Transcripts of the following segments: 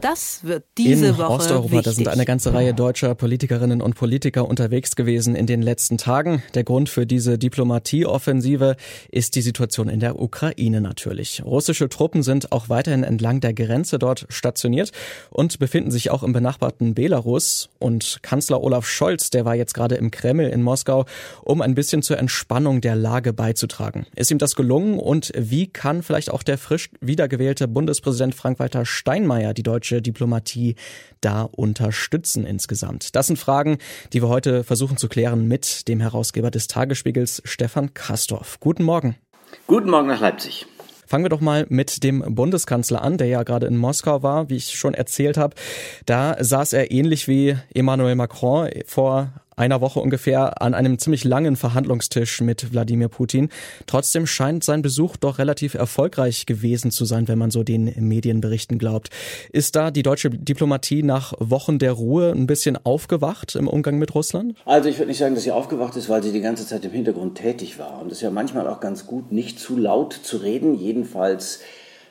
Das wird diese in Woche Osteuropa, wichtig. da sind eine ganze Reihe deutscher Politikerinnen und Politiker unterwegs gewesen in den letzten Tagen. Der Grund für diese Diplomatieoffensive ist die Situation in der Ukraine natürlich. Russische Truppen sind auch weiterhin entlang der Grenze dort stationiert und befinden sich auch im benachbarten Belarus. Und Kanzler Olaf Scholz, der war jetzt gerade im Kreml in Moskau, um ein bisschen zur Entspannung der Lage beizutragen. Ist ihm das gelungen und wie kann vielleicht auch der frisch wiedergewählte Bundespräsident Frank-Walter Steinmeier die deutsche Diplomatie da unterstützen insgesamt? Das sind Fragen, die wir heute versuchen zu klären mit dem Herausgeber des Tagesspiegels, Stefan Kastorf. Guten Morgen. Guten Morgen nach Leipzig. Fangen wir doch mal mit dem Bundeskanzler an, der ja gerade in Moskau war, wie ich schon erzählt habe. Da saß er ähnlich wie Emmanuel Macron vor einer Woche ungefähr an einem ziemlich langen Verhandlungstisch mit Wladimir Putin. Trotzdem scheint sein Besuch doch relativ erfolgreich gewesen zu sein, wenn man so den Medienberichten glaubt. Ist da die deutsche Diplomatie nach Wochen der Ruhe ein bisschen aufgewacht im Umgang mit Russland? Also ich würde nicht sagen, dass sie aufgewacht ist, weil sie die ganze Zeit im Hintergrund tätig war. Und es ist ja manchmal auch ganz gut, nicht zu laut zu reden, jedenfalls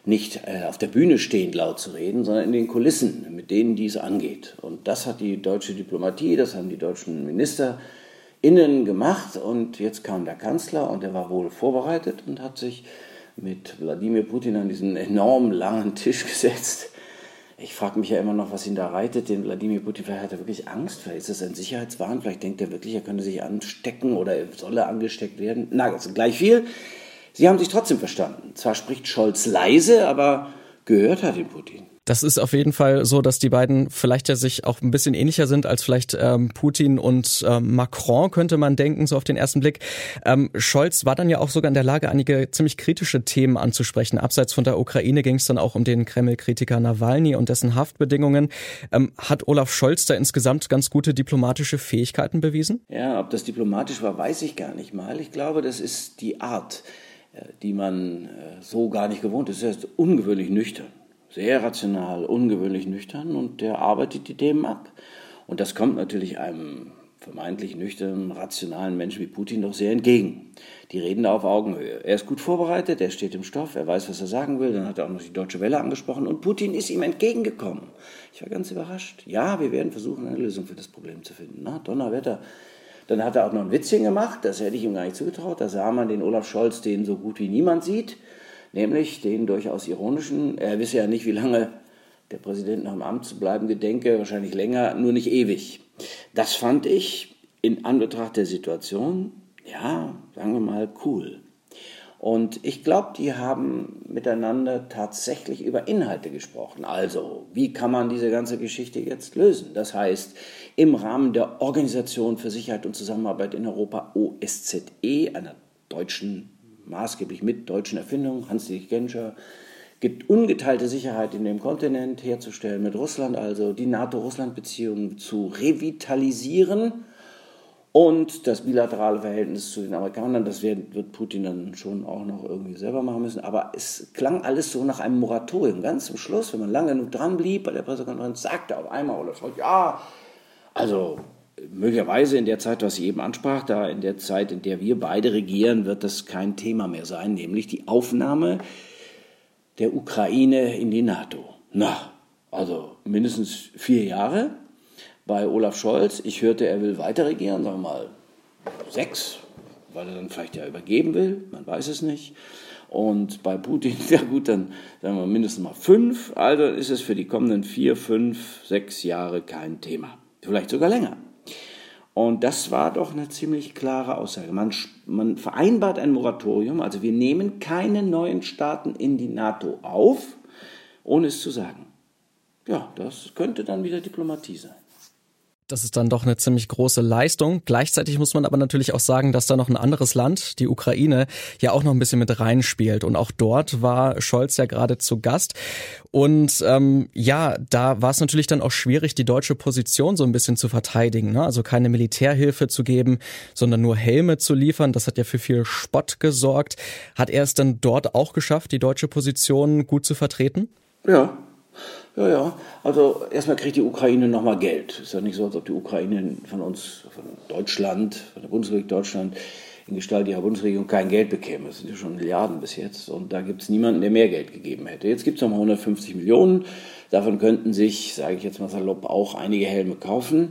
nicht äh, auf der Bühne stehend laut zu reden, sondern in den Kulissen, mit denen dies angeht. Und das hat die deutsche Diplomatie, das haben die deutschen MinisterInnen gemacht. Und jetzt kam der Kanzler und er war wohl vorbereitet und hat sich mit Wladimir Putin an diesen enorm langen Tisch gesetzt. Ich frage mich ja immer noch, was ihn da reitet, den Wladimir Putin. Vielleicht hat er wirklich Angst, vielleicht ist das ein Sicherheitswahn, vielleicht denkt er wirklich, er könnte sich anstecken oder solle angesteckt werden. Na, gleich viel. Sie haben sich trotzdem verstanden. Zwar spricht Scholz leise, aber gehört hat ihn Putin. Das ist auf jeden Fall so, dass die beiden vielleicht ja sich auch ein bisschen ähnlicher sind als vielleicht ähm, Putin und ähm, Macron, könnte man denken, so auf den ersten Blick. Ähm, Scholz war dann ja auch sogar in der Lage, einige ziemlich kritische Themen anzusprechen. Abseits von der Ukraine ging es dann auch um den Kreml-Kritiker Nawalny und dessen Haftbedingungen. Ähm, hat Olaf Scholz da insgesamt ganz gute diplomatische Fähigkeiten bewiesen? Ja, ob das diplomatisch war, weiß ich gar nicht mal. Ich glaube, das ist die Art die man so gar nicht gewohnt ist. Er ist ungewöhnlich nüchtern, sehr rational, ungewöhnlich nüchtern und der arbeitet die Themen ab. Und das kommt natürlich einem vermeintlich nüchternen, rationalen Menschen wie Putin doch sehr entgegen. Die reden da auf Augenhöhe. Er ist gut vorbereitet, er steht im Stoff, er weiß, was er sagen will. Dann hat er auch noch die Deutsche Welle angesprochen und Putin ist ihm entgegengekommen. Ich war ganz überrascht. Ja, wir werden versuchen, eine Lösung für das Problem zu finden. Na, Donnerwetter. Dann hat er auch noch ein Witzchen gemacht, das hätte ich ihm gar nicht zugetraut. Da sah man den Olaf Scholz, den so gut wie niemand sieht, nämlich den durchaus ironischen. Er wisse ja nicht, wie lange der Präsident noch im Amt zu bleiben gedenke, wahrscheinlich länger, nur nicht ewig. Das fand ich in Anbetracht der Situation, ja, sagen wir mal, cool. Und ich glaube, die haben miteinander tatsächlich über Inhalte gesprochen. Also, wie kann man diese ganze Geschichte jetzt lösen? Das heißt, im Rahmen der Organisation für Sicherheit und Zusammenarbeit in Europa, OSZE, einer deutschen, maßgeblich mit deutschen Erfindung, Hans-Dietrich Genscher, gibt ungeteilte Sicherheit in dem Kontinent herzustellen, mit Russland also die NATO-Russland-Beziehungen zu revitalisieren und das bilaterale Verhältnis zu den Amerikanern, das wird, Putin dann schon auch noch irgendwie selber machen müssen. Aber es klang alles so nach einem Moratorium. Ganz zum Schluss, wenn man lange genug dran blieb bei der Pressekonferenz, sagte auf einmal Olaf Scholz, ja, also möglicherweise in der Zeit, was sie eben ansprach, da in der Zeit, in der wir beide regieren, wird das kein Thema mehr sein, nämlich die Aufnahme der Ukraine in die NATO. Na, also mindestens vier Jahre bei Olaf Scholz. Ich hörte, er will weiter regieren, sagen wir mal sechs, weil er dann vielleicht ja übergeben will, man weiß es nicht. Und bei Putin, ja gut, dann sagen wir mindestens mal fünf. Also ist es für die kommenden vier, fünf, sechs Jahre kein Thema. Vielleicht sogar länger. Und das war doch eine ziemlich klare Aussage. Man, man vereinbart ein Moratorium, also wir nehmen keine neuen Staaten in die NATO auf, ohne es zu sagen. Ja, das könnte dann wieder Diplomatie sein. Das ist dann doch eine ziemlich große Leistung. Gleichzeitig muss man aber natürlich auch sagen, dass da noch ein anderes Land, die Ukraine, ja auch noch ein bisschen mit reinspielt. Und auch dort war Scholz ja gerade zu Gast. Und ähm, ja, da war es natürlich dann auch schwierig, die deutsche Position so ein bisschen zu verteidigen. Ne? Also keine Militärhilfe zu geben, sondern nur Helme zu liefern. Das hat ja für viel Spott gesorgt. Hat er es dann dort auch geschafft, die deutsche Position gut zu vertreten? Ja, ja, ja. Also erstmal kriegt die Ukraine nochmal Geld. Ist ja nicht so, als ob die Ukraine von uns, von Deutschland, von der Bundesrepublik Deutschland in Gestalt ihrer Bundesregierung kein Geld bekäme. Das sind ja schon Milliarden bis jetzt. Und da gibt es niemanden, der mehr Geld gegeben hätte. Jetzt gibt es nochmal 150 Millionen. Davon könnten sich, sage ich jetzt mal salopp, auch einige Helme kaufen.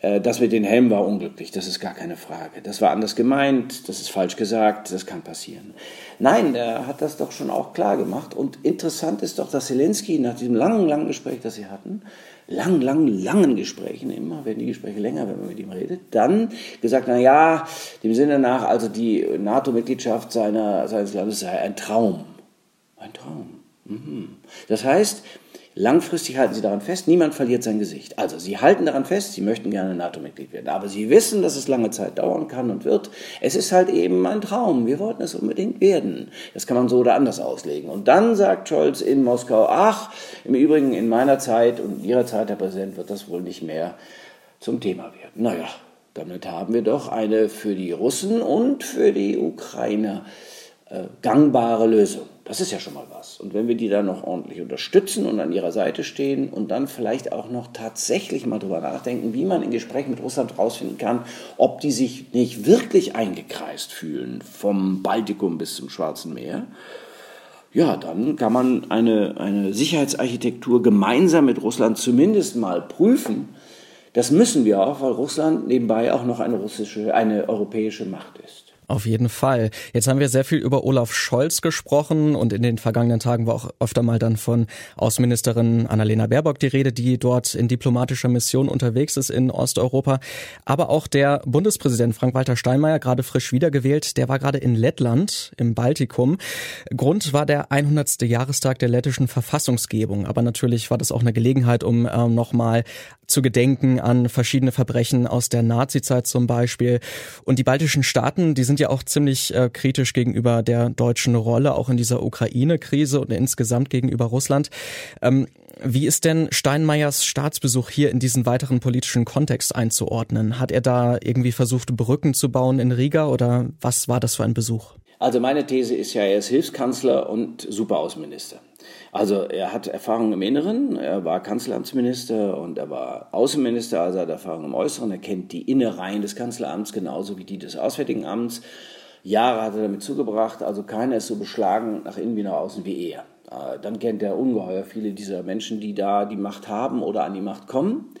Äh, das mit den Helmen war unglücklich, das ist gar keine Frage. Das war anders gemeint, das ist falsch gesagt, das kann passieren. Nein, er hat das doch schon auch klar gemacht. Und interessant ist doch, dass Zelensky nach diesem langen, langen Gespräch, das sie hatten, langen, langen, langen Gesprächen, immer werden die Gespräche länger, wenn man mit ihm redet, dann gesagt, na ja, dem Sinne nach, also die NATO-Mitgliedschaft seines Landes sei ein Traum. Ein Traum. Mhm. Das heißt, Langfristig halten sie daran fest, niemand verliert sein Gesicht. Also sie halten daran fest, sie möchten gerne NATO-Mitglied werden. Aber sie wissen, dass es lange Zeit dauern kann und wird. Es ist halt eben ein Traum. Wir wollten es unbedingt werden. Das kann man so oder anders auslegen. Und dann sagt Scholz in Moskau, ach, im Übrigen in meiner Zeit und in Ihrer Zeit, Herr Präsident, wird das wohl nicht mehr zum Thema werden. Naja, damit haben wir doch eine für die Russen und für die Ukrainer äh, gangbare Lösung. Das ist ja schon mal was. Und wenn wir die dann noch ordentlich unterstützen und an ihrer Seite stehen und dann vielleicht auch noch tatsächlich mal drüber nachdenken, wie man in Gesprächen mit Russland herausfinden kann, ob die sich nicht wirklich eingekreist fühlen vom Baltikum bis zum Schwarzen Meer, ja, dann kann man eine, eine Sicherheitsarchitektur gemeinsam mit Russland zumindest mal prüfen. Das müssen wir auch, weil Russland nebenbei auch noch eine russische, eine europäische Macht ist. Auf jeden Fall. Jetzt haben wir sehr viel über Olaf Scholz gesprochen und in den vergangenen Tagen war auch öfter mal dann von Außenministerin Annalena Baerbock die Rede, die dort in diplomatischer Mission unterwegs ist in Osteuropa. Aber auch der Bundespräsident Frank-Walter Steinmeier, gerade frisch wiedergewählt, der war gerade in Lettland im Baltikum. Grund war der 100. Jahrestag der lettischen Verfassungsgebung. Aber natürlich war das auch eine Gelegenheit, um äh, nochmal zu gedenken an verschiedene Verbrechen aus der Nazizeit zum Beispiel. Und die baltischen Staaten, die sind ja auch ziemlich äh, kritisch gegenüber der deutschen Rolle, auch in dieser Ukraine-Krise und insgesamt gegenüber Russland. Ähm, wie ist denn Steinmeiers Staatsbesuch hier in diesen weiteren politischen Kontext einzuordnen? Hat er da irgendwie versucht, Brücken zu bauen in Riga oder was war das für ein Besuch? Also meine These ist ja, er ist Hilfskanzler und Superaußenminister. Also er hat Erfahrung im Inneren, er war Kanzleramtsminister und er war Außenminister, also hat Erfahrung im Äußeren, er kennt die Innereien des Kanzleramts genauso wie die des Auswärtigen Amts. Jahre hat er damit zugebracht, also keiner ist so beschlagen nach innen wie nach außen wie er. Äh, dann kennt er ungeheuer viele dieser Menschen, die da die Macht haben oder an die Macht kommen.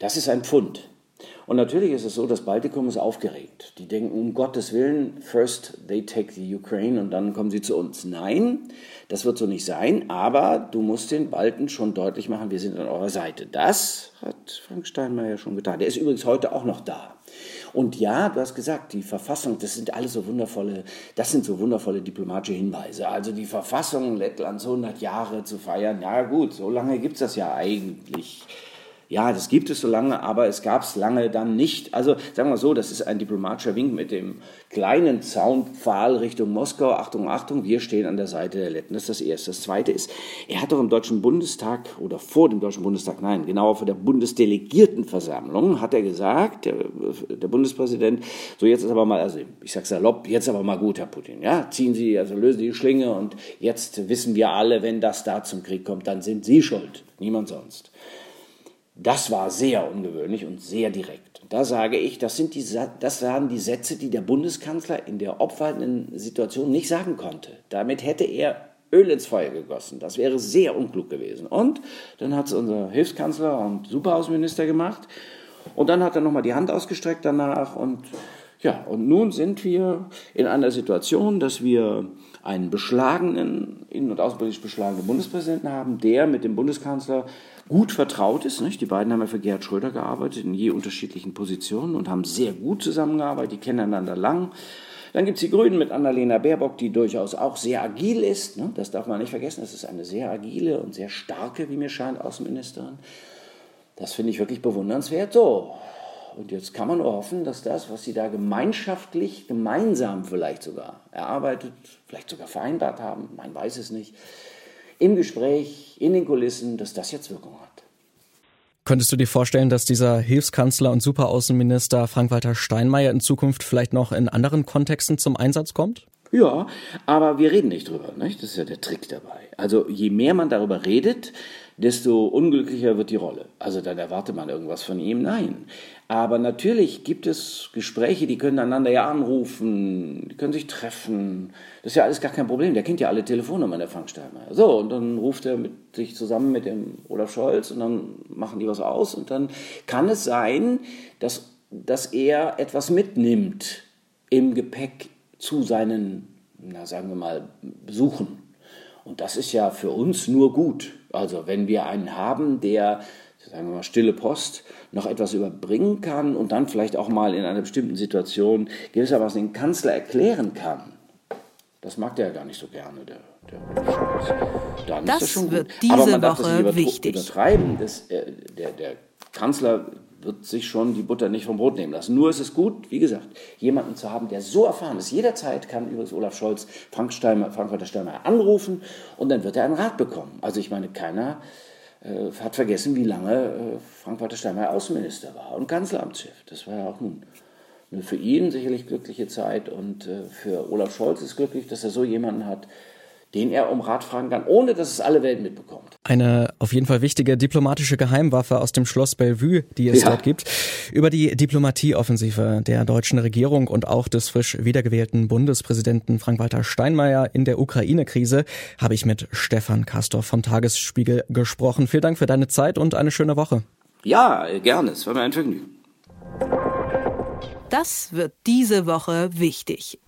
Das ist ein Pfund. Und natürlich ist es so, das Baltikum ist aufgeregt. Die denken, um Gottes Willen, first they take the Ukraine und dann kommen sie zu uns. Nein, das wird so nicht sein, aber du musst den Balten schon deutlich machen, wir sind an eurer Seite. Das hat Frank Steinmeier schon getan. Der ist übrigens heute auch noch da. Und ja, du hast gesagt, die Verfassung, das sind alles so wundervolle, das sind so wundervolle diplomatische Hinweise. Also die Verfassung Lettlands 100 Jahre zu feiern, ja gut, so lange gibt es das ja eigentlich ja, das gibt es so lange, aber es gab es lange dann nicht. Also sagen wir so, das ist ein diplomatischer Wink mit dem kleinen Zaunpfahl Richtung Moskau. Achtung, Achtung, wir stehen an der Seite der Letten. Das ist das Erste. Das Zweite ist, er hat doch im Deutschen Bundestag oder vor dem Deutschen Bundestag, nein, genauer vor der Bundesdelegiertenversammlung, hat er gesagt, der, der Bundespräsident, so jetzt ist aber mal, also ich sage salopp, jetzt aber mal gut, Herr Putin, ja, ziehen Sie, also lösen Sie die Schlinge und jetzt wissen wir alle, wenn das da zum Krieg kommt, dann sind Sie schuld, niemand sonst. Das war sehr ungewöhnlich und sehr direkt. Da sage ich, das, sind die, das waren die Sätze, die der Bundeskanzler in der obwaltenden Situation nicht sagen konnte. Damit hätte er Öl ins Feuer gegossen. Das wäre sehr unklug gewesen. Und dann hat es unser Hilfskanzler und Superhausminister gemacht. Und dann hat er nochmal die Hand ausgestreckt danach. Und ja, und nun sind wir in einer Situation, dass wir einen beschlagenen, innen- und außenpolitisch beschlagenen Bundespräsidenten haben, der mit dem Bundeskanzler gut vertraut ist. Nicht? Die beiden haben ja für Gerhard Schröder gearbeitet in je unterschiedlichen Positionen und haben sehr gut zusammengearbeitet, die kennen einander lang. Dann gibt es die Grünen mit Annalena Baerbock, die durchaus auch sehr agil ist. Ne? Das darf man nicht vergessen. Das ist eine sehr agile und sehr starke, wie mir scheint, Außenministerin. Das finde ich wirklich bewundernswert. So, und jetzt kann man nur hoffen, dass das, was sie da gemeinschaftlich, gemeinsam vielleicht sogar erarbeitet, vielleicht sogar vereinbart haben, man weiß es nicht, im Gespräch, in den Kulissen, dass das jetzt Wirkung hat. Könntest du dir vorstellen, dass dieser Hilfskanzler und Superaußenminister Frank-Walter Steinmeier in Zukunft vielleicht noch in anderen Kontexten zum Einsatz kommt? Ja, aber wir reden nicht drüber, nicht? Das ist ja der Trick dabei. Also je mehr man darüber redet, desto unglücklicher wird die Rolle. Also dann erwartet man irgendwas von ihm. Nein. Aber natürlich gibt es Gespräche, die können einander ja anrufen, die können sich treffen. Das ist ja alles gar kein Problem. Der kennt ja alle Telefonnummern, der Frank Steinmeier. So, und dann ruft er mit, sich zusammen mit dem Olaf Scholz und dann machen die was aus. Und dann kann es sein, dass, dass er etwas mitnimmt im Gepäck zu seinen, na, sagen wir mal, Besuchen. Und das ist ja für uns nur gut. Also wenn wir einen haben, der, sagen wir mal, stille Post, noch etwas überbringen kann und dann vielleicht auch mal in einer bestimmten Situation gewissermaßen den Kanzler erklären kann, das mag der ja gar nicht so gerne, der, der das, das wird diese Aber man darf Woche das nicht übertreiben. Das, äh, der, der Kanzler wird sich schon die Butter nicht vom Brot nehmen lassen. Nur ist es gut, wie gesagt, jemanden zu haben, der so erfahren ist. Jederzeit kann übrigens Olaf Scholz Frank Steinmeier, Frank-Walter Steinmeier anrufen und dann wird er einen Rat bekommen. Also ich meine, keiner äh, hat vergessen, wie lange äh, Frank-Walter Steinmeier Außenminister war und Kanzleramtschef. Das war ja auch nun für ihn sicherlich glückliche Zeit und äh, für Olaf Scholz ist glücklich, dass er so jemanden hat, den er um Rat fragen kann, ohne dass es alle Welt mitbekommt. Eine auf jeden Fall wichtige diplomatische Geheimwaffe aus dem Schloss Bellevue, die es ja. dort gibt. Über die Diplomatieoffensive der deutschen Regierung und auch des frisch wiedergewählten Bundespräsidenten Frank-Walter Steinmeier in der Ukraine-Krise habe ich mit Stefan Kastorf vom Tagesspiegel gesprochen. Vielen Dank für deine Zeit und eine schöne Woche. Ja, gerne. Es war mir ein Vergnügen. Das wird diese Woche wichtig.